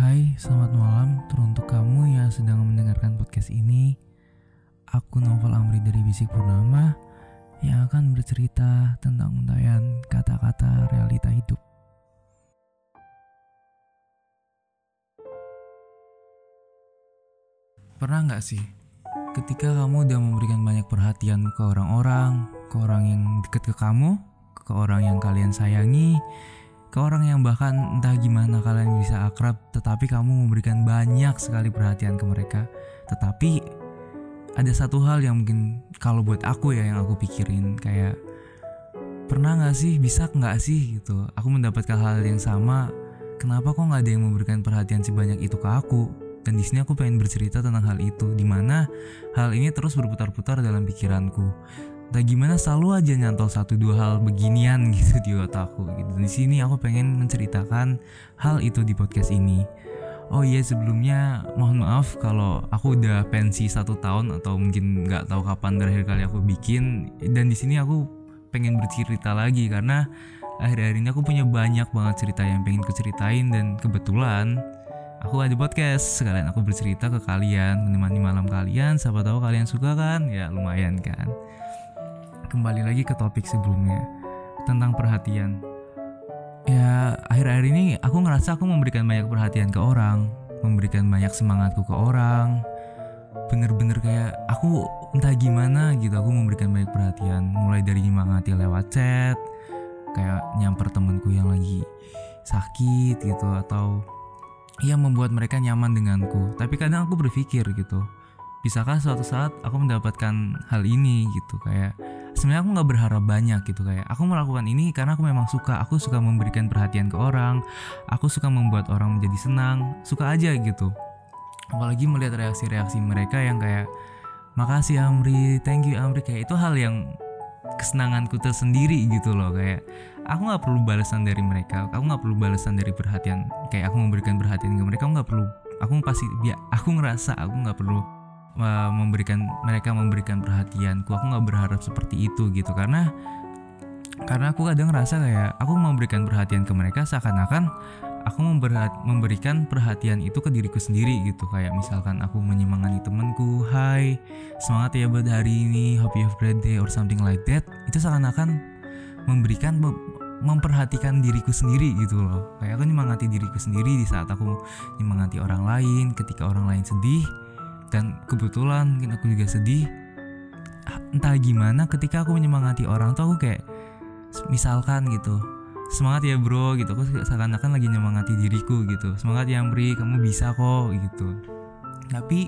Hai, selamat malam teruntuk kamu yang sedang mendengarkan podcast ini. Aku Novel Amri dari Bisik Purnama yang akan bercerita tentang untayan kata-kata realita hidup. Pernah nggak sih, ketika kamu udah memberikan banyak perhatian ke orang-orang, ke orang yang deket ke kamu, ke orang yang kalian sayangi, ke orang yang bahkan entah gimana kalian bisa akrab tetapi kamu memberikan banyak sekali perhatian ke mereka. Tetapi ada satu hal yang mungkin kalau buat aku ya yang aku pikirin kayak pernah nggak sih? Bisa nggak sih? Gitu. Aku mendapatkan hal yang sama. Kenapa kok nggak ada yang memberikan perhatian sebanyak itu ke aku? Dan di sini aku pengen bercerita tentang hal itu di mana hal ini terus berputar-putar dalam pikiranku Nah gimana selalu aja nyantol satu dua hal beginian gitu di otakku gitu. Di sini aku pengen menceritakan hal itu di podcast ini. Oh iya sebelumnya mohon maaf kalau aku udah pensi satu tahun atau mungkin nggak tahu kapan terakhir kali aku bikin dan di sini aku pengen bercerita lagi karena akhir-akhir ini aku punya banyak banget cerita yang pengen kuceritain dan kebetulan aku ada podcast sekalian aku bercerita ke kalian menemani malam kalian siapa tahu kalian suka kan ya lumayan kan kembali lagi ke topik sebelumnya tentang perhatian. Ya, akhir-akhir ini aku ngerasa aku memberikan banyak perhatian ke orang, memberikan banyak semangatku ke orang. Bener-bener kayak aku entah gimana gitu, aku memberikan banyak perhatian. Mulai dari nyemangati lewat chat, kayak nyamper temenku yang lagi sakit gitu atau ya membuat mereka nyaman denganku. Tapi kadang aku berpikir gitu, bisakah suatu saat aku mendapatkan hal ini gitu kayak sebenarnya aku nggak berharap banyak gitu kayak aku melakukan ini karena aku memang suka. Aku suka memberikan perhatian ke orang aku suka membuat orang menjadi senang suka aja gitu. Apalagi melihat reaksi-reaksi mereka yang kayak makasih Amri thank you Amri. Kayak itu hal yang kesenanganku tersendiri gitu loh kayak aku nggak perlu balasan dari mereka aku nggak perlu balasan dari perhatian kayak aku memberikan perhatian ke mereka aku nggak perlu aku pasti ya aku ngerasa aku nggak perlu memberikan mereka memberikan perhatianku. Aku nggak berharap seperti itu gitu. Karena karena aku kadang ngerasa kayak aku memberikan perhatian ke mereka seakan-akan aku memberikan perhatian itu ke diriku sendiri gitu. Kayak misalkan aku menyemangati temanku hai semangat ya buat hari ini hope you have great day or something like that. Itu seakan-akan memberikan memperhatikan diriku sendiri gitu loh. Kayak aku nyemangati diriku sendiri di saat aku nyemangati orang lain ketika orang lain sedih dan kebetulan mungkin aku juga sedih. Entah gimana ketika aku menyemangati orang tuh aku kayak misalkan gitu semangat ya bro gitu. Aku seakan-akan lagi nyemangati diriku gitu. Semangat ya Amri kamu bisa kok gitu. Tapi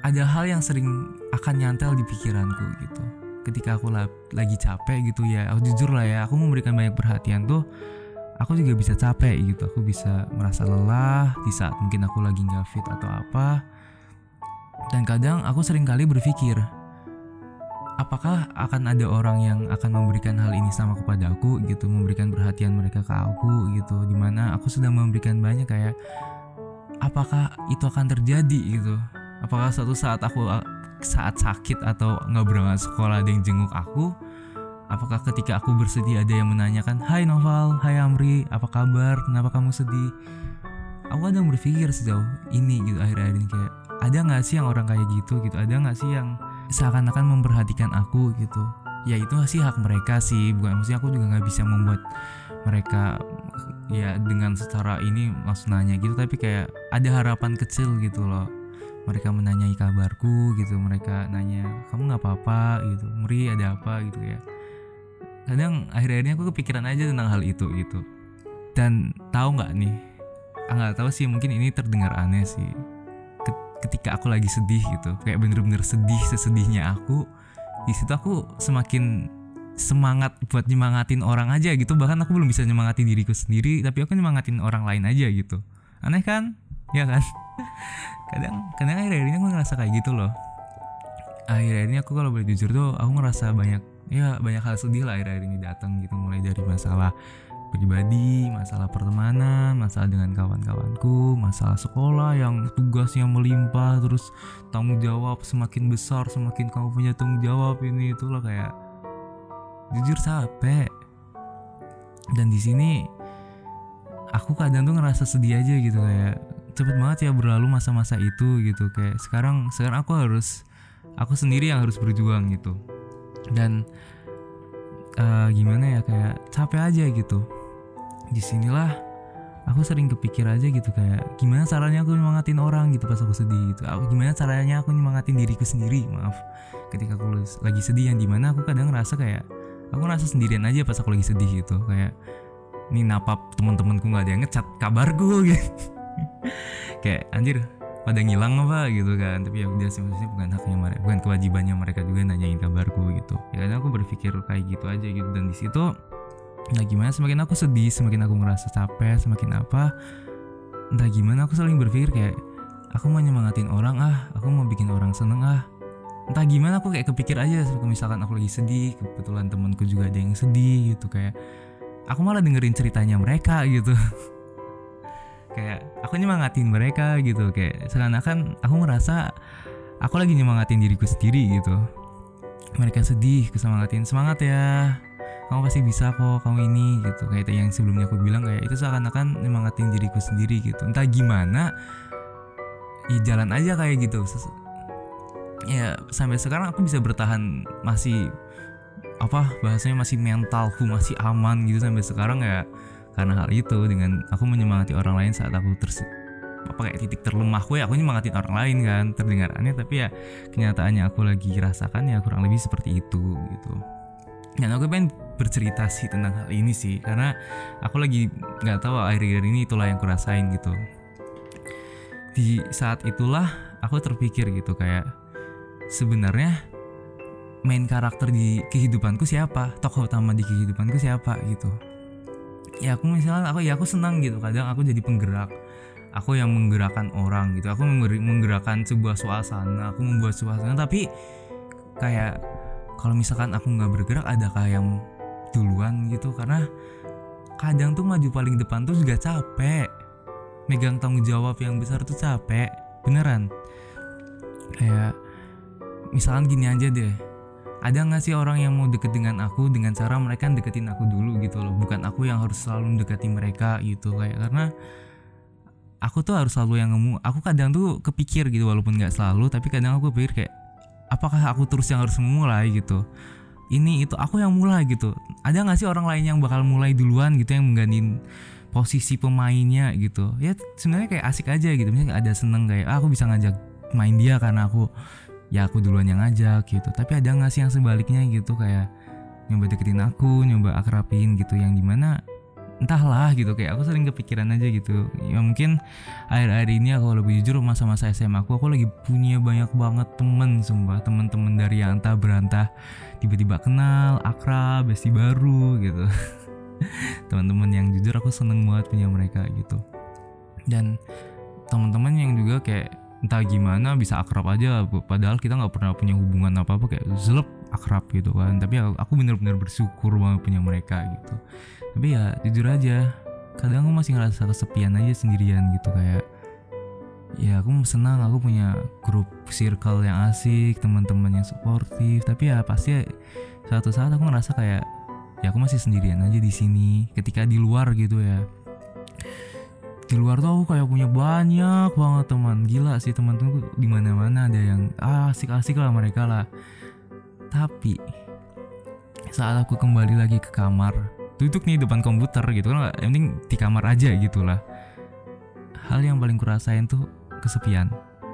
ada hal yang sering akan nyantel di pikiranku gitu. Ketika aku lagi capek gitu ya aku jujur lah ya aku memberikan banyak perhatian tuh aku juga bisa capek gitu. Aku bisa merasa lelah di saat mungkin aku lagi nggak fit atau apa dan kadang aku sering kali berpikir, apakah akan ada orang yang akan memberikan hal ini sama kepada aku gitu, memberikan perhatian mereka ke aku gitu, di mana aku sudah memberikan banyak kayak, apakah itu akan terjadi gitu? Apakah suatu saat aku saat sakit atau nggak berangkat sekolah ada yang jenguk aku? Apakah ketika aku bersedih ada yang menanyakan, Hai Noval, Hai Amri, apa kabar? Kenapa kamu sedih? Aku kadang berpikir sejauh ini gitu akhir-akhir ini kayak ada nggak sih yang orang kayak gitu gitu? Ada nggak sih yang seakan-akan memperhatikan aku gitu? Ya itu sih hak mereka sih. Bukan maksudnya aku juga nggak bisa membuat mereka ya dengan secara ini langsung nanya gitu. Tapi kayak ada harapan kecil gitu loh. Mereka menanyai kabarku gitu. Mereka nanya kamu nggak apa-apa? Gitu. Meri ada apa? Gitu ya kadang akhir-akhirnya aku kepikiran aja tentang hal itu gitu. Dan tahu nggak nih? Ah, nggak tahu sih. Mungkin ini terdengar aneh sih ketika aku lagi sedih gitu. Kayak bener-bener sedih sesedihnya aku di situ aku semakin semangat buat nyemangatin orang aja gitu. Bahkan aku belum bisa nyemangati diriku sendiri tapi aku nyemangatin orang lain aja gitu. Aneh kan? Ya kan? Kadang kadang akhir-akhir ini aku ngerasa kayak gitu loh. Akhir-akhir ini aku kalau boleh jujur tuh aku ngerasa banyak ya banyak hal sedih lah akhir-akhir ini datang gitu. Mulai dari masalah pribadi, masalah pertemanan, masalah dengan kawan-kawanku, masalah sekolah yang tugasnya melimpah, terus tanggung jawab semakin besar, semakin kamu punya tanggung jawab ini itulah kayak jujur capek. Dan di sini aku kadang tuh ngerasa sedih aja gitu kayak cepet banget ya berlalu masa-masa itu gitu kayak sekarang sekarang aku harus aku sendiri yang harus berjuang gitu dan uh, gimana ya kayak capek aja gitu di sinilah aku sering kepikir aja gitu kayak gimana caranya aku nyemangatin orang gitu pas aku sedih gitu. Aku, gimana caranya aku nyemangatin diriku sendiri? Maaf ketika aku lagi sedih yang di mana aku kadang ngerasa kayak aku ngerasa sendirian aja pas aku lagi sedih gitu. Kayak ini napap teman-temanku nggak ada yang ngecat kabarku gitu. Kayak anjir pada ngilang apa? gitu kan. Tapi ya udah sih maksudnya bukan haknya mereka bukan kewajibannya mereka juga nanyain kabarku gitu. Ya kadang aku berpikir kayak gitu aja gitu. Dan di situ nah gimana? Semakin aku sedih semakin aku ngerasa capek semakin apa entah gimana aku saling berpikir kayak aku mau nyemangatin orang ah. Aku mau bikin orang seneng ah. Entah gimana aku kayak kepikir aja misalkan aku lagi sedih kebetulan temanku juga ada yang sedih gitu. Kayak aku malah dengerin ceritanya mereka gitu. Kayak aku nyemangatin mereka gitu. Kayak seakan-akan aku ngerasa aku lagi nyemangatin diriku sendiri gitu. Mereka sedih kesemangatin. Semangat ya kamu pasti bisa kok kamu ini gitu. Kayak yang sebelumnya aku bilang kayak itu seakan-akan nyemangatin diriku sendiri gitu. Entah gimana ya jalan aja kayak gitu. Ya sampai sekarang aku bisa bertahan masih apa bahasanya masih mentalku masih aman gitu. Sampai sekarang ya karena hal itu dengan aku menyemangati orang lain saat aku terus apa kayak titik terlemahku ya aku nyemangatin orang lain kan terdengarannya. Tapi ya kenyataannya aku lagi rasakan ya kurang lebih seperti itu gitu. Dan aku pengen bercerita sih tentang hal ini sih. Karena aku lagi nggak tahu akhir-akhir ini itulah yang kurasain gitu. Di saat itulah aku terpikir gitu kayak sebenarnya main karakter di kehidupanku siapa? Tokoh utama di kehidupanku siapa gitu? Ya aku misalnya aku ya aku senang gitu. Kadang aku jadi penggerak. Aku yang menggerakkan orang gitu. Aku menggerakkan sebuah suasana. Aku membuat suasana. Tapi kayak kalau misalkan aku nggak bergerak adakah yang duluan gitu karena kadang tuh maju paling depan tuh juga capek. Megang tanggung jawab yang besar tuh capek beneran. Kayak misalkan gini aja deh ada nggak sih orang yang mau deket dengan aku dengan cara mereka deketin aku dulu gitu loh? Bukan aku yang harus selalu mendekati mereka gitu kayak karena aku tuh harus selalu yang ngemu aku kadang tuh kepikir gitu walaupun nggak selalu tapi kadang aku pikir kayak apakah aku terus yang harus memulai? gitu ini itu aku yang mulai gitu. Ada nggak sih orang lain yang bakal mulai duluan gitu yang menggantiin posisi pemainnya gitu? Ya sebenarnya kayak asik aja gitu. Misalnya ada seneng kayak ah, aku bisa ngajak main dia karena aku ya aku duluan yang ngajak gitu. Tapi ada nggak sih yang sebaliknya gitu? Kayak nyoba deketin aku nyoba akrapin gitu yang di mana entahlah gitu kayak aku sering kepikiran aja gitu. Ya mungkin akhir-akhir ini aku lebih jujur masa-masa SMA aku aku lagi punya banyak banget temen sumpah. Temen-temen dari yang entah berantah tiba-tiba kenal akrab besti baru gitu. Teman-teman yang jujur aku seneng banget punya mereka gitu. Dan teman-teman yang juga kayak entah gimana bisa akrab aja padahal kita nggak pernah punya hubungan apa apa kayak zelep akrab gitu kan. Tapi aku bener-bener bersyukur banget punya mereka gitu. Tapi ya jujur aja kadang aku masih ngerasa kesepian aja sendirian gitu kayak ya aku senang aku punya grup circle yang asik teman-teman yang suportif. Tapi ya pasti satu saat aku ngerasa kayak ya aku masih sendirian aja di sini ketika di luar gitu ya. Di luar tuh aku kayak punya banyak banget teman. Gila sih teman tuh di mana mana ada yang asik-asik lah mereka lah tapi saat aku kembali lagi ke kamar duduk nih depan komputer gitu kan yang penting di kamar aja gitulah hal yang paling kurasain tuh kesepian.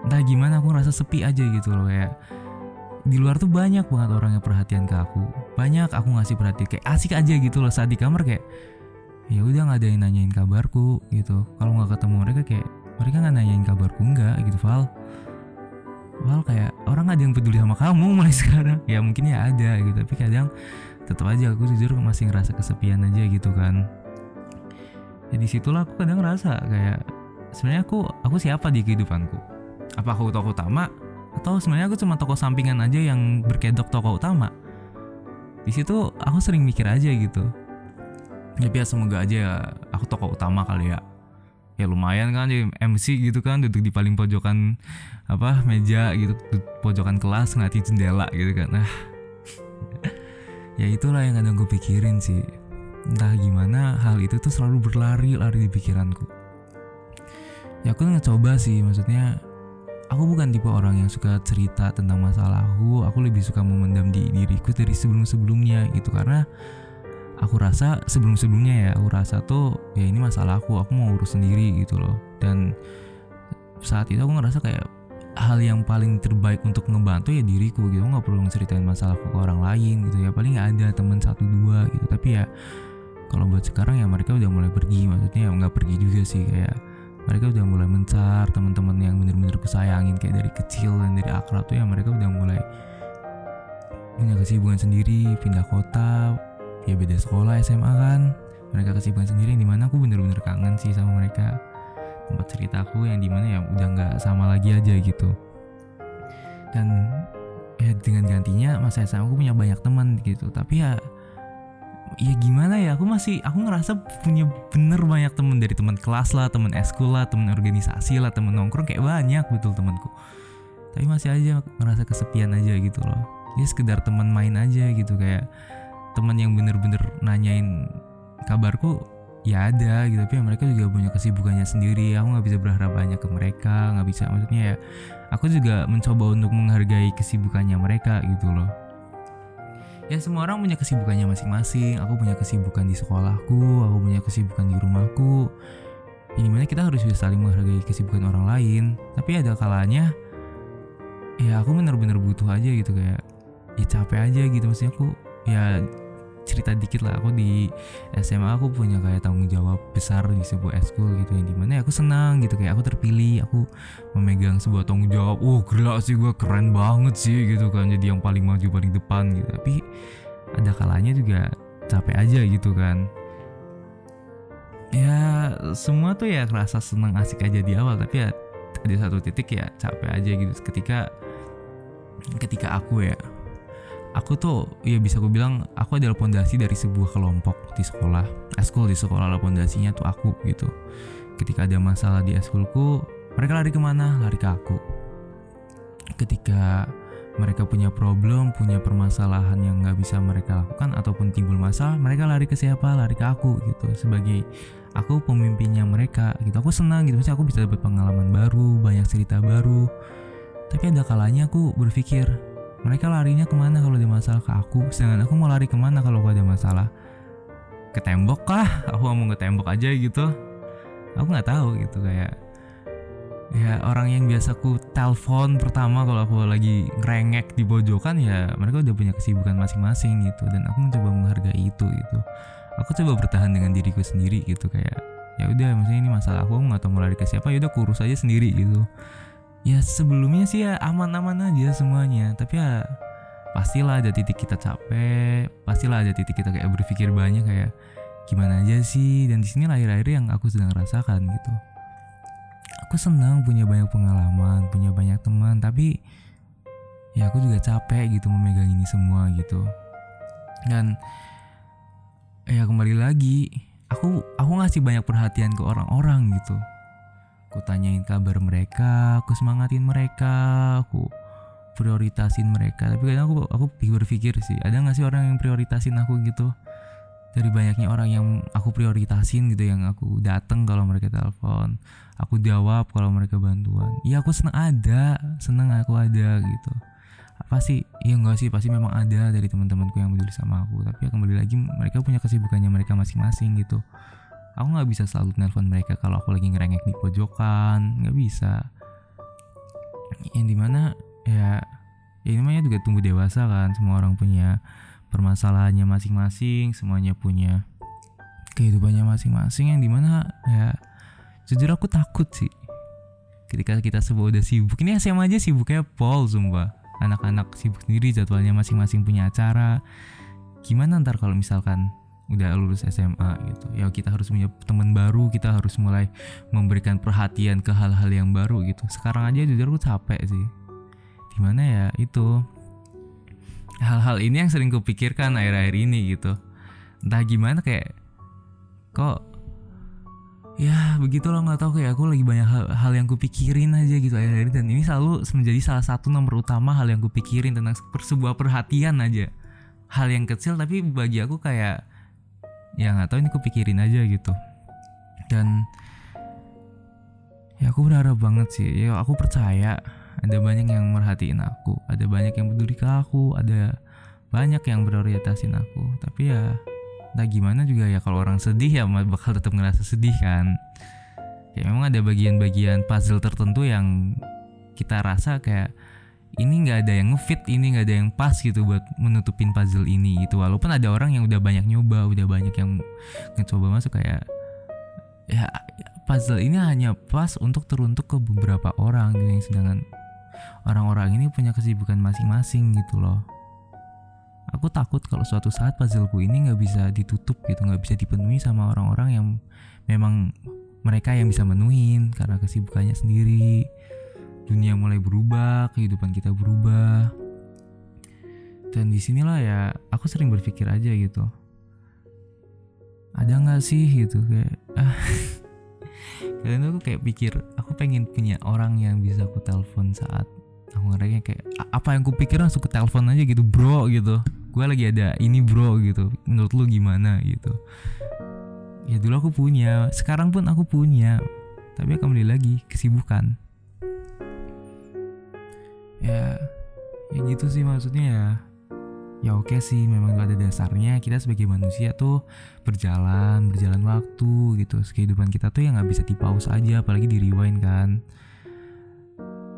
Entah gimana aku ngerasa sepi aja gitu loh kayak di luar tuh banyak banget orang yang perhatian ke aku. Banyak aku ngasih perhatian kayak asik aja gitu loh saat di kamar kayak ya udah nggak ada yang nanyain kabarku gitu. Kalau nggak ketemu mereka kayak mereka nggak nanyain kabarku nggak gitu Val Val kayak orang ada yang peduli sama kamu mulai sekarang. Ya mungkin ya ada gitu tapi kadang tetap aja aku jujur masih ngerasa kesepian aja gitu kan. Ya di situlah aku kadang ngerasa kayak sebenarnya aku aku siapa di kehidupanku? Apa aku tokoh utama? Atau sebenarnya aku cuma tokoh sampingan aja yang berkedok tokoh utama? Di situ aku sering mikir aja gitu. Tapi ya semoga aja aku tokoh utama kali ya ya lumayan kan jadi MC gitu kan duduk di paling pojokan apa meja gitu pojokan kelas ngeliatin jendela gitu kan. Nah ya itulah yang kadang gue pikirin sih. Entah gimana hal itu tuh selalu berlari-lari di pikiranku. Ya aku ngecoba sih maksudnya aku bukan tipe orang yang suka cerita tentang masalahku aku lebih suka memendam di diriku dari sebelum-sebelumnya gitu. Karena aku rasa sebelum-sebelumnya ya aku rasa tuh ya ini masalahku aku mau urus sendiri gitu loh. Dan saat itu aku ngerasa kayak hal yang paling terbaik untuk ngebantu ya diriku gitu. Nggak perlu ngeceritain masalahku ke orang lain gitu ya. Paling ada teman satu dua gitu. Tapi ya kalau buat sekarang ya mereka udah mulai pergi. Maksudnya ya nggak pergi juga sih kayak mereka udah mulai mencar teman-teman yang bener-bener kusayangin kayak dari kecil dan dari akrab tuh ya mereka udah mulai punya kesibukan sendiri pindah kota ya beda sekolah SMA kan. Mereka kesibukan sendiri yang di mana aku bener-bener kangen sih sama mereka. Tempat ceritaku yang di mana ya udah nggak sama lagi aja gitu. Dan ya dengan gantinya masa SMA aku punya banyak teman gitu. Tapi ya ya gimana ya aku masih aku ngerasa punya bener banyak temen dari teman kelas lah temen eskul lah temen organisasi lah temen nongkrong kayak banyak betul temanku. Tapi masih aja ngerasa kesepian aja gitu loh. Ya sekedar teman main aja gitu kayak teman yang bener-bener nanyain kabarku ya ada gitu. Tapi ya mereka juga punya kesibukannya sendiri. Aku nggak bisa berharap banyak ke mereka nggak bisa. Maksudnya ya aku juga mencoba untuk menghargai kesibukannya mereka gitu loh. Ya semua orang punya kesibukannya masing-masing. Aku punya kesibukan di sekolahku aku punya kesibukan di rumahku. Ini mana kita harus bisa saling menghargai kesibukan orang lain. Tapi ada kalanya ya aku bener-bener butuh aja gitu. Kayak ya capek aja gitu. Maksudnya aku ya cerita dikit lah. Aku di SMA aku punya kayak tanggung jawab besar di sebuah eskul gitu yang di mana aku senang gitu. Kayak aku terpilih aku memegang sebuah tanggung jawab. Oh gila sih gue keren banget sih gitu kan. Jadi yang paling maju paling depan gitu. Tapi ada kalanya juga capek aja gitu kan. Ya semua tuh ya kerasa senang asik aja di awal. Tapi ya ada satu titik ya capek aja gitu. Ketika ketika aku ya aku tuh ya bisa aku bilang aku adalah pondasi dari sebuah kelompok di sekolah. Eskul di sekolah lah pondasinya tuh aku gitu. Ketika ada masalah di eskulku mereka lari ke mana? Lari ke aku. Ketika mereka punya problem punya permasalahan yang nggak bisa mereka lakukan ataupun timbul masalah mereka lari ke siapa? Lari ke aku gitu. Sebagai aku pemimpinnya mereka gitu. Aku senang gitu. Maksudnya aku bisa dapat pengalaman baru banyak cerita baru. Tapi ada kalanya aku berpikir mereka larinya ke mana kalau ada masalah ke aku? Sedangkan aku mau lari ke mana kalau ada masalah? Ke tembok kah? Aku ngomong ke tembok aja gitu. Aku nggak tahu gitu kayak ya orang yang biasa aku telepon pertama kalau aku lagi ngerengek di pojokan ya mereka udah punya kesibukan masing-masing gitu. Dan aku mencoba menghargai itu gitu. Aku coba bertahan dengan diriku sendiri gitu kayak ya udah maksudnya ini masalah aku nggak tahu mau lari ke siapa ya udah kurus aja sendiri gitu ya sebelumnya sih ya aman-aman aja semuanya. Tapi ya pastilah ada titik kita capek pastilah ada titik kita kayak berpikir banyak kayak gimana aja sih? Dan di sini lahir-lahir yang aku sedang rasakan gitu. Aku senang punya banyak pengalaman punya banyak teman tapi ya aku juga capek gitu memegang ini semua gitu. Dan ya kembali lagi aku aku ngasih banyak perhatian ke orang-orang gitu aku tanyain kabar mereka aku semangatin mereka aku prioritasin mereka. Tapi kadang aku aku berpikir sih ada nggak sih orang yang prioritasin aku gitu? Dari banyaknya orang yang aku prioritasin gitu yang aku dateng kalau mereka telepon aku jawab kalau mereka bantuan. Ya aku senang ada senang aku ada gitu. Apa sih? Ya enggak sih pasti memang ada dari teman-temanku yang peduli sama aku. Tapi ya kembali lagi mereka punya kesibukannya mereka masing-masing gitu aku nggak bisa selalu nelpon mereka kalau aku lagi ngerengek di pojokan. Nggak bisa. Yang di mana ya ya ini namanya juga tumbuh dewasa kan semua orang punya permasalahannya masing-masing semuanya punya kehidupannya masing-masing. Yang di mana ya jujur aku takut sih. Ketika kita semua udah sibuk. Ini SMA aja sibuknya pol sumpah. Anak-anak sibuk sendiri jadwalnya masing-masing punya acara. Gimana ntar kalau misalkan udah lulus SMA gitu. Ya kita harus punya teman baru kita harus mulai memberikan perhatian ke hal-hal yang baru gitu. Sekarang aja jujur aku capek sih. Di mana ya itu. Hal-hal ini yang sering kupikirkan akhir-akhir ini gitu. Entah gimana kayak kok ya begitu loh nggak tahu kayak aku lagi banyak hal, hal yang kupikirin aja gitu akhir-akhir ini. Dan ini selalu menjadi salah satu nomor utama hal yang kupikirin tentang sebuah perhatian aja. Hal yang kecil tapi bagi aku kayak ya nggak tahu ini aku pikirin aja gitu. Dan ya aku berharap banget sih. Ya aku percaya ada banyak yang merhatiin aku ada banyak yang peduli ke aku ada banyak yang berorientasiin aku. Tapi ya entah gimana juga ya kalau orang sedih ya bakal tetap ngerasa sedih kan. Ya memang ada bagian-bagian puzzle tertentu yang kita rasa kayak ini nggak ada yang ngefit ini nggak ada yang pas gitu buat menutupin puzzle ini gitu. Walaupun ada orang yang udah banyak nyoba udah banyak yang ngecoba masuk kayak ya puzzle ini hanya pas untuk teruntuk ke beberapa orang gitu yang sedangkan orang-orang ini punya kesibukan masing-masing gitu loh. Aku takut kalau suatu saat puzzleku ini nggak bisa ditutup gitu nggak bisa dipenuhi sama orang-orang yang memang mereka yang bisa menuhin karena kesibukannya sendiri dunia mulai berubah, kehidupan kita berubah. Dan di sinilah ya aku sering berpikir aja gitu. Ada nggak sih gitu kayak ah, tuh kayak pikir aku pengen punya orang yang bisa aku telepon saat aku ngerasa kayak apa yang aku pikir langsung ke telepon aja gitu bro gitu. Gue lagi ada ini bro gitu. Menurut lu gimana gitu. Ya dulu aku punya, sekarang pun aku punya. Tapi kembali lagi kesibukan ya ya gitu sih maksudnya ya. Ya oke sih memang ada dasarnya. Kita sebagai manusia tuh berjalan berjalan waktu gitu. Kehidupan kita tuh yang nggak bisa dipaus aja apalagi di rewind kan.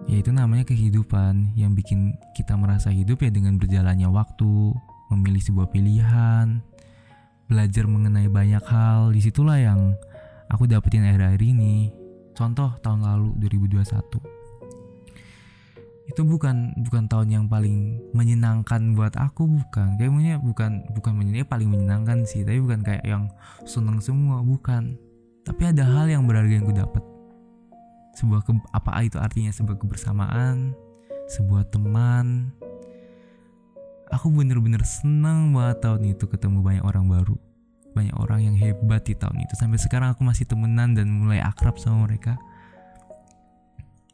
Ya itu namanya kehidupan. Yang bikin kita merasa hidup ya dengan berjalannya waktu memilih sebuah pilihan belajar mengenai banyak hal. Di situlah yang aku dapetin akhir-akhir ini. Contoh tahun lalu 2021 itu bukan bukan tahun yang paling menyenangkan buat aku bukan. Kayaknya bukan bukan menyenangkan paling menyenangkan sih tapi bukan kayak yang seneng semua bukan. Tapi ada hal yang berharga yang gue dapat. Sebuah ke, apa itu artinya? Sebuah kebersamaan sebuah teman. Aku bener-bener senang banget tahun itu ketemu banyak orang baru. Banyak orang yang hebat di tahun itu. Sampai sekarang aku masih temenan dan mulai akrab sama mereka.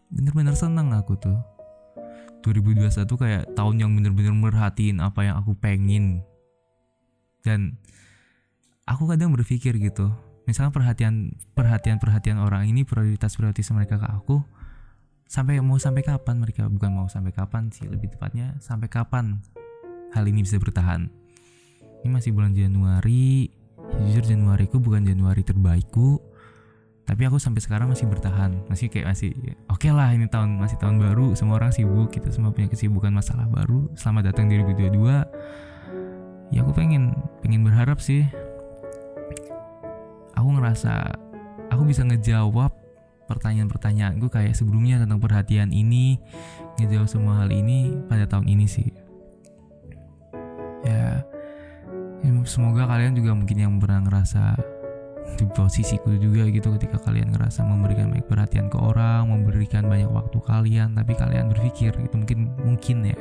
Bener-bener senang aku tuh 2021 kayak tahun yang bener-bener merhatiin apa yang aku pengen. Dan aku kadang berpikir gitu misalnya perhatian perhatian perhatian orang ini prioritas prioritas mereka ke aku sampai mau sampai kapan mereka? Bukan mau sampai kapan sih lebih tepatnya sampai kapan hal ini bisa bertahan? Ini masih bulan Januari jujur Januari ku bukan Januari terbaikku tapi aku sampai sekarang masih bertahan. Masih kayak masih oke okay lah ini tahun masih tahun baru. Semua orang sibuk kita semua punya kesibukan masalah baru. Selamat datang di 2022 ya aku pengen pengen berharap sih. Aku ngerasa aku bisa ngejawab pertanyaan-pertanyaan gue kayak sebelumnya tentang perhatian ini ngejawab semua hal ini pada tahun ini sih. Ya, ya semoga kalian juga mungkin yang pernah ngerasa di posisiku juga gitu ketika kalian ngerasa memberikan banyak perhatian ke orang memberikan banyak waktu kalian tapi kalian berpikir itu mungkin mungkin ya.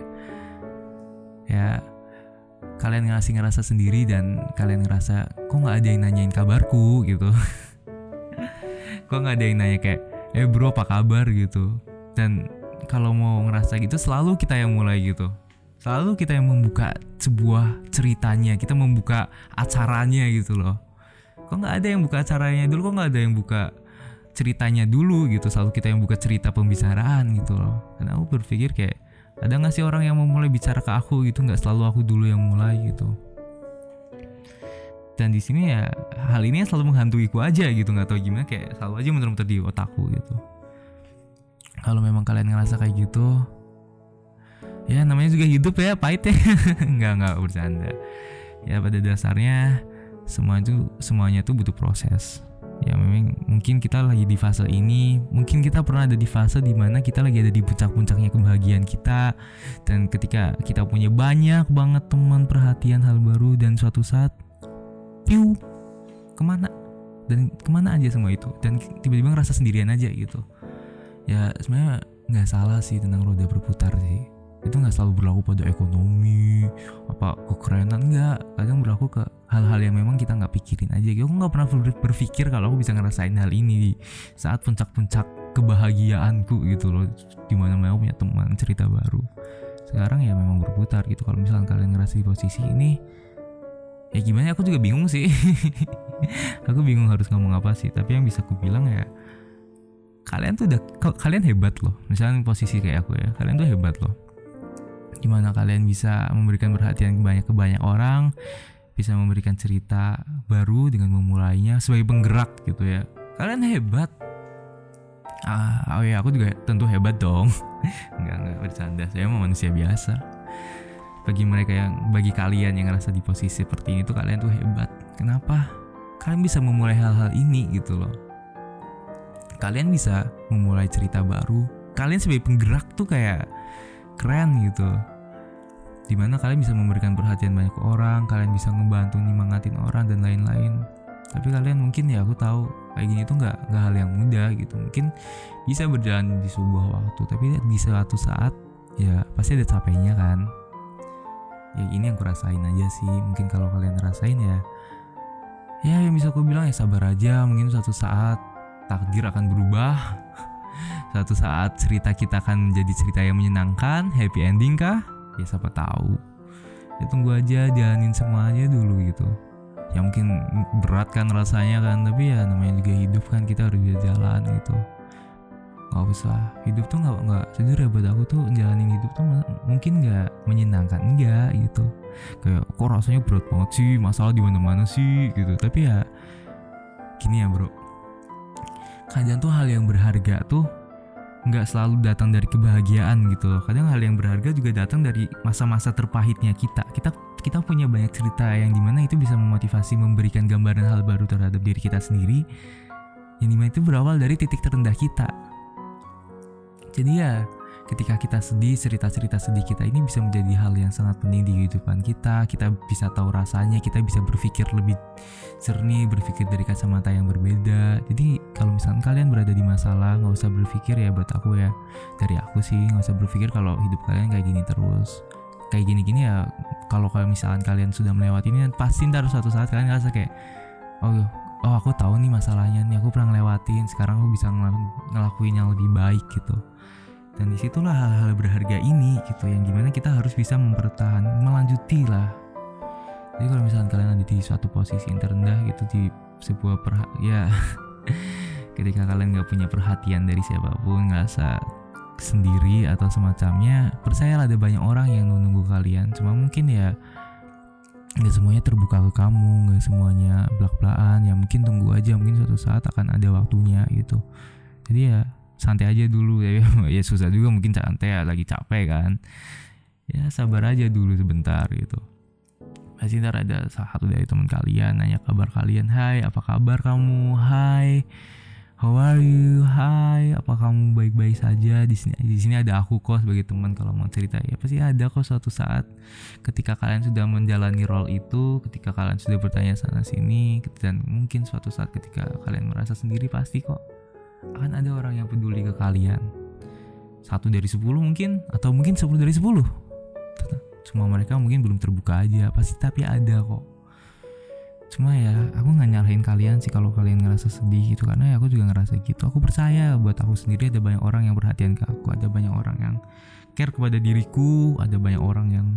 Ya kalian ngasih ngerasa sendiri dan kalian ngerasa kok nggak ada yang nanyain kabarku? gitu. Kok nggak ada yang nanya kayak eh bro apa kabar? gitu. Dan kalau mau ngerasa gitu selalu kita yang mulai gitu. Selalu kita yang membuka sebuah ceritanya kita membuka acaranya gitu loh kok nggak ada yang buka acaranya dulu? Kok nggak ada yang buka ceritanya dulu gitu? Selalu kita yang buka cerita pembicaraan gitu loh. Karena aku berpikir kayak ada nggak sih orang yang mau mulai bicara ke aku gitu? Nggak selalu aku dulu yang mulai gitu. Dan di sini ya hal ini selalu menghantuiku aja gitu. Nggak tahu gimana kayak selalu aja muter-muter di otakku gitu. Kalau memang kalian ngerasa kayak gitu ya namanya juga hidup ya pahit ya. Nggak nggak bercanda. Ya pada dasarnya semua itu semuanya tuh butuh proses. Ya memang mungkin kita lagi di fase ini mungkin kita pernah ada di fase di mana kita lagi ada di puncak-puncaknya kebahagiaan kita dan ketika kita punya banyak banget teman perhatian hal baru dan suatu saat piu ke mana? Dan ke mana aja semua itu? Dan tiba-tiba ngerasa sendirian aja gitu. Ya sebenarnya nggak salah sih tentang roda berputar sih. Itu nggak selalu berlaku pada ekonomi apa kekerenan nggak. Kadang berlaku ke hal-hal yang memang kita nggak pikirin aja. Aku nggak pernah berpikir kalau aku bisa ngerasain hal ini di saat puncak-puncak kebahagiaanku gitu loh. Di mana mau punya teman cerita baru. Sekarang ya memang berputar gitu. Kalau misalnya kalian ngerasa di posisi ini ya gimana aku juga bingung sih. Aku bingung harus ngomong apa sih. Tapi yang bisa aku bilang ya kalian tuh udah kalian hebat loh. Misalnya posisi kayak aku ya kalian tuh hebat loh. Gimana kalian bisa memberikan perhatian banyak ke banyak orang bisa memberikan cerita baru dengan memulainya sebagai penggerak gitu ya. Kalian hebat. Ah oh ya aku juga tentu hebat dong. Nggak nggak bercanda saya mau manusia biasa. Bagi mereka yang bagi kalian yang ngerasa di posisi seperti ini tuh kalian tuh hebat. Kenapa? Kalian bisa memulai hal-hal ini gitu loh. Kalian bisa memulai cerita baru. Kalian sebagai penggerak tuh kayak keren gitu di mana kalian bisa memberikan perhatian banyak orang kalian bisa ngebantu nyemangatin orang dan lain-lain. Tapi kalian mungkin ya aku tahu kayak gini tuh nggak nggak hal yang mudah gitu. Mungkin bisa berjalan di sebuah waktu tapi di suatu saat ya pasti ada capeknya kan. Ya ini yang kurasain aja sih. Mungkin kalau kalian ngerasain ya ya yang bisa aku bilang ya sabar aja. Mungkin suatu saat takdir akan berubah. Suatu saat cerita kita akan menjadi cerita yang menyenangkan. Happy ending kah ya siapa tahu. Ya tunggu aja jalanin semuanya dulu gitu. Ya mungkin berat kan rasanya kan tapi ya namanya juga hidup kan kita harus bisa jalan gitu. Nggak usah. Hidup tuh nggak nggak jujur ya buat aku tuh jalanin hidup tuh mungkin nggak menyenangkan enggak gitu. Kayak kok rasanya berat banget sih masalah di mana mana sih gitu. Tapi ya gini ya bro. Kadang tuh hal yang berharga tuh nggak selalu datang dari kebahagiaan gitu loh. Kadang hal yang berharga juga datang dari masa-masa terpahitnya kita. Kita kita punya banyak cerita yang di mana itu bisa memotivasi memberikan gambaran hal baru terhadap diri kita sendiri. Yang di mana itu berawal dari titik terendah kita. Jadi ya ketika kita sedih cerita-cerita sedih kita ini bisa menjadi hal yang sangat penting di kehidupan kita. Kita bisa tahu rasanya kita bisa berpikir lebih jernih berpikir dari kacamata yang berbeda. Jadi kalau misalnya kalian berada di masalah nggak usah berpikir ya buat aku ya. Dari aku sih nggak usah berpikir kalau hidup kalian kayak gini terus. Kayak gini-gini ya kalau kalau misalkan kalian sudah melewati ini pasti ntar suatu saat kalian ngerasa kayak oh oh aku tahu nih masalahnya nih aku pernah ngelewatin sekarang aku bisa ngelakuin yang lebih baik gitu dan di situlah hal-hal berharga ini gitu yang gimana kita harus bisa mempertahan melanjuti lah. Jadi kalau misalnya kalian ada di suatu posisi yang terendah gitu di sebuah perha ya ketika kalian nggak punya perhatian dari siapa pun ngerasa sendiri atau semacamnya percayalah ada banyak orang yang nunggu kalian. Cuma mungkin ya nggak semuanya terbuka ke kamu nggak semuanya belak belakan ya mungkin tunggu aja mungkin suatu saat akan ada waktunya gitu. Jadi ya santai aja dulu ya. Ya susah juga mungkin santai ya lagi capek kan. Ya sabar aja dulu sebentar gitu. Pasti ntar ada satu dari teman kalian nanya kabar kalian hai apa kabar kamu? Hai how are you? Hai apa kamu baik-baik saja? Di sini di sini ada aku kok sebagai teman kalau mau cerita. Ya pasti ada kok suatu saat ketika kalian sudah menjalani role itu ketika kalian sudah bertanya sana sini dan mungkin suatu saat ketika kalian merasa sendiri pasti kok akan ada orang yang peduli ke kalian. Satu dari sepuluh mungkin atau mungkin sepuluh dari sepuluh. Cuma mereka mungkin belum terbuka aja pasti tapi ada kok. Cuma ya aku nggak nyalahin kalian sih kalau kalian ngerasa sedih gitu karena ya aku juga ngerasa gitu. Aku percaya buat aku sendiri ada banyak orang yang perhatian ke aku ada banyak orang yang care kepada diriku ada banyak orang yang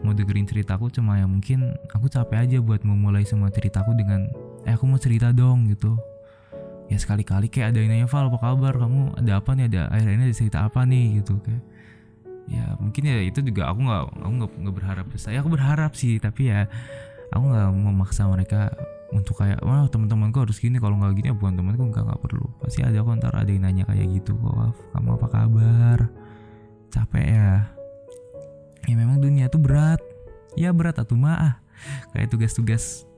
mau dengerin ceritaku. Cuma ya mungkin aku capek aja buat memulai semua ceritaku dengan eh aku mau cerita dong gitu ya sekali-kali kayak ada yang nanya Val apa kabar? Kamu ada apa nih? Ada akhir ini ada cerita apa nih? Gitu kayak. Ya mungkin ya itu juga aku nggak aku nggak berharap. Saya aku berharap sih tapi ya aku nggak memaksa mereka untuk kayak wah teman-temanku harus gini kalau nggak gini ya bukan temanku nggak nggak perlu. Pasti ada kok ntar ada yang nanya kayak gitu kok kamu apa kabar? Capek ya. Ya memang dunia tuh berat. Ya berat atau maah. Kayak tugas-tugas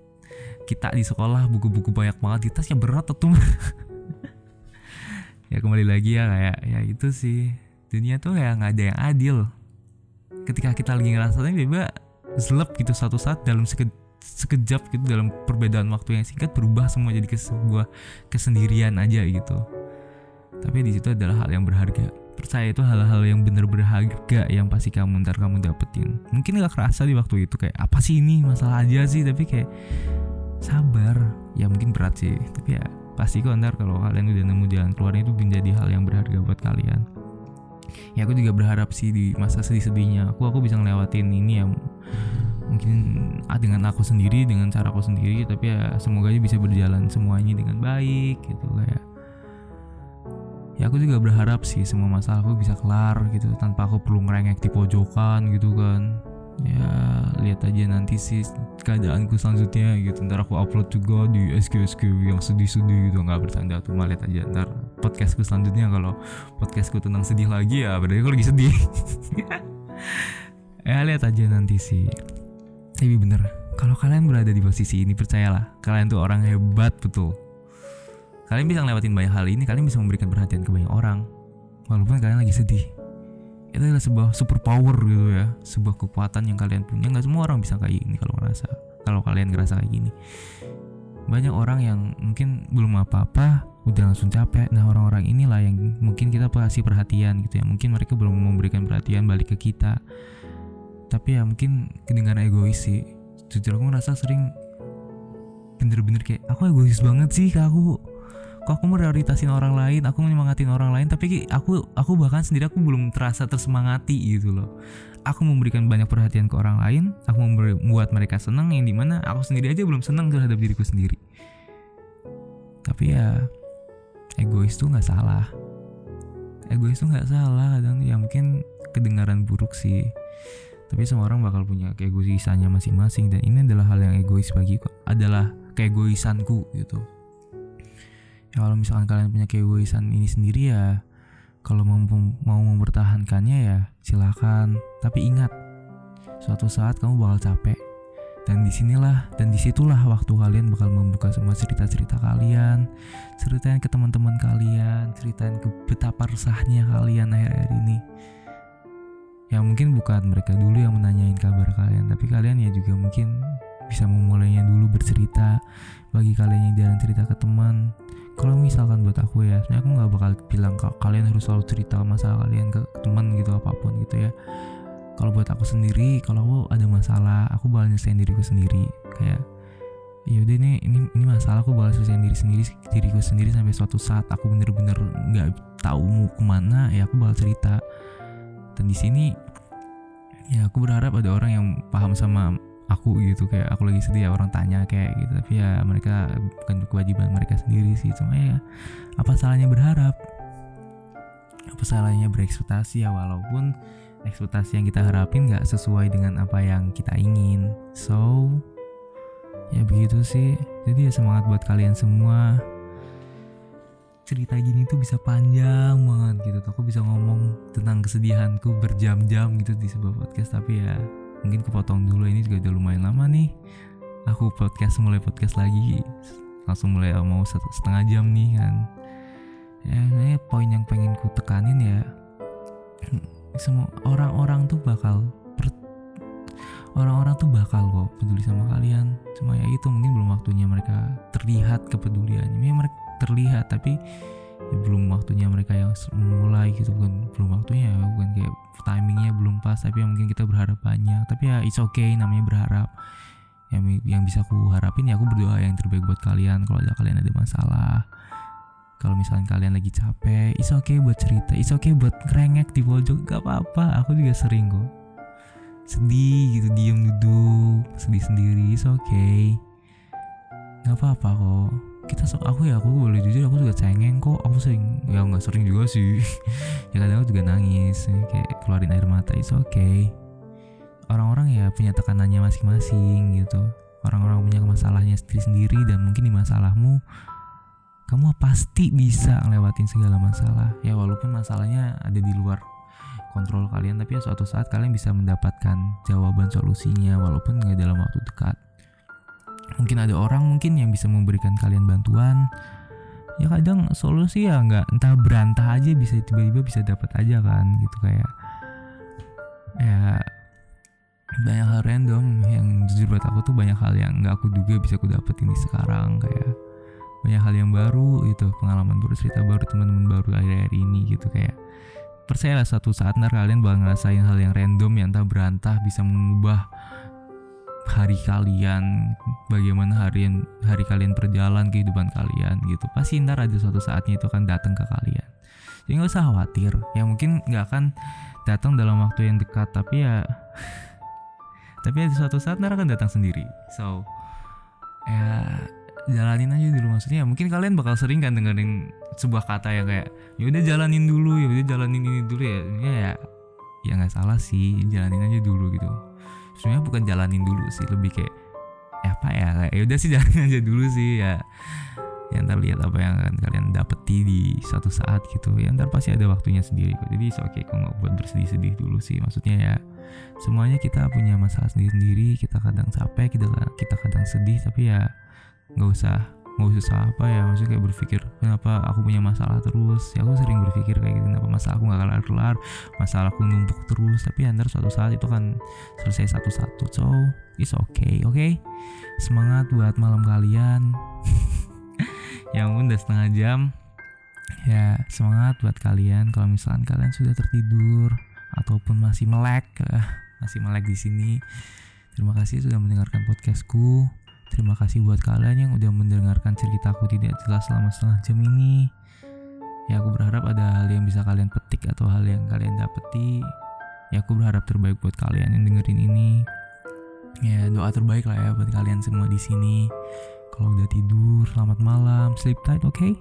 kita di sekolah buku-buku banyak banget di tasnya berat tuh ya kembali lagi ya kayak ya itu sih. Dunia tuh kayak nggak ada yang adil. Ketika kita lagi ngerasain tiba zelep gitu satu saat dalam seke, sekejap gitu dalam perbedaan waktu yang singkat berubah semua jadi ke sebuah kesendirian aja gitu. Tapi di situ adalah hal yang berharga. Percaya itu hal-hal yang bener berharga yang pasti kamu ntar kamu dapetin. Mungkin gak kerasa di waktu itu kayak apa sih ini? Masalah aja sih. Tapi kayak sabar. Ya mungkin berat sih. Tapi ya pasti kok ntar kalau kalian udah nemu jalan keluarnya itu menjadi hal yang berharga buat kalian. Ya aku juga berharap sih di masa sedih-sedihnya. Aku aku bisa ngelewatin ini ya. Mungkin ah, dengan aku sendiri dengan cara aku sendiri. Tapi ya semoga aja bisa berjalan semuanya dengan baik gitu. Kayak ya aku juga berharap sih semua masalah aku bisa kelar gitu. Tanpa aku perlu ngerengek di pojokan gitu kan ya lihat aja nanti sih keadaanku selanjutnya gitu. Ntar aku upload juga di SQ SQ yang sedih-sedih gitu. Nggak bertanda tuh lihat aja. Ntar podcastku selanjutnya kalau podcastku tentang sedih lagi ya berarti aku lagi sedih. Ya lihat aja nanti sih. Tapi bener kalau kalian berada di posisi ini percayalah kalian tuh orang hebat betul. Kalian bisa ngelewatin banyak hal ini kalian bisa memberikan perhatian ke banyak orang walaupun kalian lagi sedih itu adalah sebuah super power gitu ya. Sebuah kekuatan yang kalian punya. Nggak semua orang bisa kayak gini kalau ngerasa kalau kalian ngerasa kayak gini. Banyak orang yang mungkin belum apa-apa udah langsung capek. Nah orang-orang inilah yang mungkin kita kasih perhatian gitu ya. Mungkin mereka belum memberikan perhatian balik ke kita. Tapi ya mungkin kedengaran egois sih. Jujur aku ngerasa sering bener-bener kayak aku egois banget sih ke aku kok aku prioritasin orang lain aku menyemangatin orang lain tapi aku aku bahkan sendiri aku belum terasa tersemangati gitu loh. Aku memberikan banyak perhatian ke orang lain aku membuat mereka senang yang di mana aku sendiri aja belum senang terhadap diriku sendiri. Tapi ya egois tuh nggak salah. Egois tuh nggak salah kadang ya mungkin kedengaran buruk sih. Tapi semua orang bakal punya keegoisannya masing-masing dan ini adalah hal yang egois bagiku adalah keegoisanku gitu ya kalau misalkan kalian punya keegoisan ini sendiri ya kalau mau mau mempertahankannya ya silakan. Tapi ingat suatu saat kamu bakal capek. Dan di sinilah dan di situlah waktu kalian bakal membuka semua cerita-cerita kalian. Ceritain ke teman-teman kalian ceritain ke betapa resahnya kalian akhir-akhir ini. Ya mungkin bukan mereka dulu yang menanyain kabar kalian tapi kalian ya juga mungkin bisa memulainya dulu bercerita bagi kalian yang jarang cerita ke teman kalau misalkan buat aku ya sebenarnya aku nggak bakal bilang kalau kalian harus selalu cerita masalah kalian ke teman gitu apa pun gitu ya. Kalau buat aku sendiri kalau aku ada masalah aku bakal nyelesain diriku sendiri. Kayak ya udah ini ini ini masalah aku bakal selesaiin diri sendiri diriku sendiri sampai suatu saat aku bener-bener nggak tahu mau ke mana ya aku bakal cerita. Dan di sini ya aku berharap ada orang yang paham sama aku gitu kayak aku lagi sedih ya orang tanya kayak gitu. Tapi ya mereka bukan kewajiban mereka sendiri sih cuma ya apa salahnya berharap? Apa salahnya berekspektasi ya walaupun ekspektasi yang kita harapin nggak sesuai dengan apa yang kita ingin. So ya begitu sih. Jadi ya semangat buat kalian semua. Cerita gini tuh bisa panjang banget gitu. Aku bisa ngomong tentang kesedihanku berjam-jam gitu di sebuah podcast tapi ya mungkin kepotong dulu ini juga udah lumayan lama nih. Aku podcast mulai podcast lagi. Langsung mulai mau setengah jam nih kan. Ya ini poin yang pengen ku tekanin ya. Semua orang-orang tuh bakal orang-orang tuh bakal kok peduli sama kalian. Cuma ya itu mungkin belum waktunya mereka terlihat kepeduliannya. Ya mereka terlihat tapi ya belum waktunya mereka yang mulai gitu kan belum waktunya ya bukan kayak timingnya belum pas tapi ya mungkin kita berharap banyak. Tapi ya it's okay namanya berharap. Yang yang bisa aku harapin ya aku berdoa yang terbaik buat kalian. Kalau ada kalian ada masalah kalau misalnya kalian lagi capek it's okay buat cerita. It's okay buat ngerengek di pojok gak apa-apa. Aku juga sering kok. Sedih gitu diem duduk sedih sendiri it's okay. Gak apa-apa kok kita aku ya aku boleh jujur aku juga cengeng kok. Aku sering ya nggak sering juga sih. Ya kadang aku juga nangis kayak keluarin air mata itu oke okay. orang-orang ya punya tekanannya masing-masing gitu. Orang-orang punya masalahnya sendiri-sendiri dan mungkin di masalahmu kamu pasti bisa ngelewatin segala masalah. Ya walaupun masalahnya ada di luar kontrol kalian tapi ya suatu saat kalian bisa mendapatkan jawaban solusinya walaupun nggak dalam waktu dekat mungkin ada orang mungkin yang bisa memberikan kalian bantuan. Ya kadang solusi ya nggak entah berantah aja bisa tiba-tiba bisa dapat aja kan gitu kayak. Ya banyak hal random yang jujur buat aku tuh banyak hal yang nggak aku duga bisa aku dapetin di sekarang kayak banyak hal yang baru itu pengalaman baru cerita baru teman-teman baru akhir-akhir ini gitu kayak. Percayalah satu saat ntar kalian bakal ngerasain hal yang random yang entah berantah bisa mengubah hari kalian, bagaimana hari hari kalian berjalan kehidupan kalian gitu. Pasti ntar ada suatu saatnya itu akan datang ke kalian. Jadi nggak usah khawatir. Ya mungkin nggak akan datang dalam waktu yang dekat, tapi ya tapi suatu saat ntar akan datang sendiri so ya jalanin aja dulu maksudnya mungkin kalian bakal sering kan dengerin sebuah kata yang kayak ya udah jalanin dulu ya udah jalanin ini dulu ya ya ya ya nggak salah sih jalanin aja dulu gitu sebenarnya bukan jalanin dulu sih lebih kayak ya apa ya kayak ya udah sih jalanin aja dulu sih ya. Ya ntar lihat apa yang akan kalian dapeti di suatu saat gitu. Ya ntar pasti ada waktunya sendiri kok. Jadi oke okay kok nggak buat bersedih-sedih dulu sih. Maksudnya ya semuanya kita punya masalah sendiri-sendiri kita kadang capek kita kita kadang sedih tapi ya nggak usah nggak usah apa ya maksudnya kayak berpikir kenapa aku punya masalah terus? Ya aku sering berpikir kayak gitu kenapa masalah aku nggak kelar kelar masalah aku numpuk terus. Tapi ya ntar suatu saat itu kan selesai satu-satu so it's okay oke? Okay? semangat buat malam kalian. Yang udah setengah jam. Ya semangat buat kalian kalau misalkan kalian sudah tertidur ataupun masih melek. Masih melek di sini. Terima kasih sudah mendengarkan podcastku Terima kasih buat kalian yang udah mendengarkan ceritaku tidak jelas selama setengah jam ini. Ya aku berharap ada hal yang bisa kalian petik atau hal yang kalian dapeti. Ya aku berharap terbaik buat kalian yang dengerin ini. Ya doa terbaik lah ya buat kalian semua di sini. Kalau udah tidur, selamat malam, sleep tight, oke? Okay?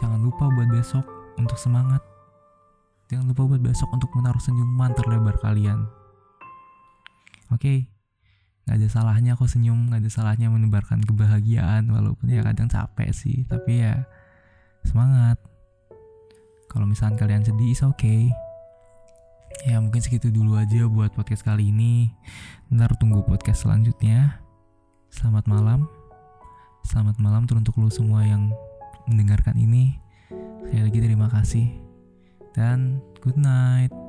Jangan lupa buat besok untuk semangat. Jangan lupa buat besok untuk menaruh senyuman terlebar kalian. Oke. Okay? Nggak ada salahnya kok senyum nggak ada salahnya menebarkan kebahagiaan walaupun ya kadang capek sih. Tapi ya semangat. Kalau misalnya kalian sedih is okay. Ya mungkin segitu dulu aja buat podcast kali ini. Ntar tunggu podcast selanjutnya. Selamat malam. Selamat malam untuk lo semua yang mendengarkan ini. Sekali lagi terima kasih. Dan good night